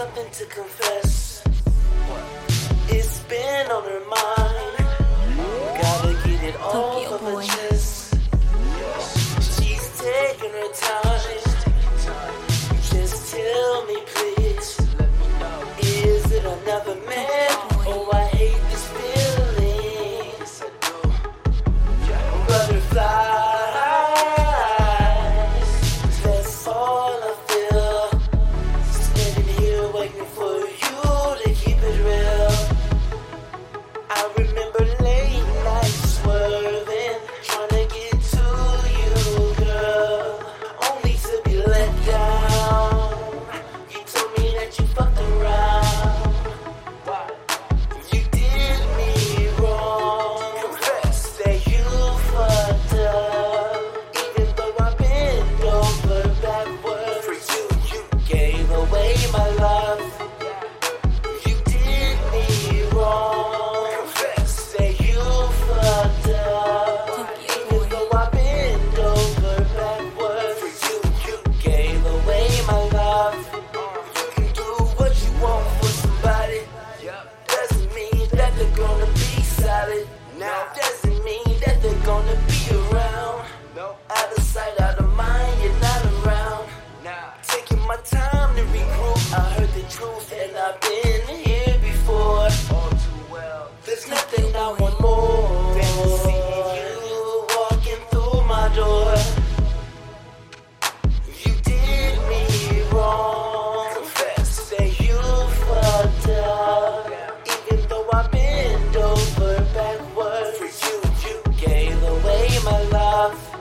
something to confess. It's been on her mind. Gotta get it. it now. 감사합니다.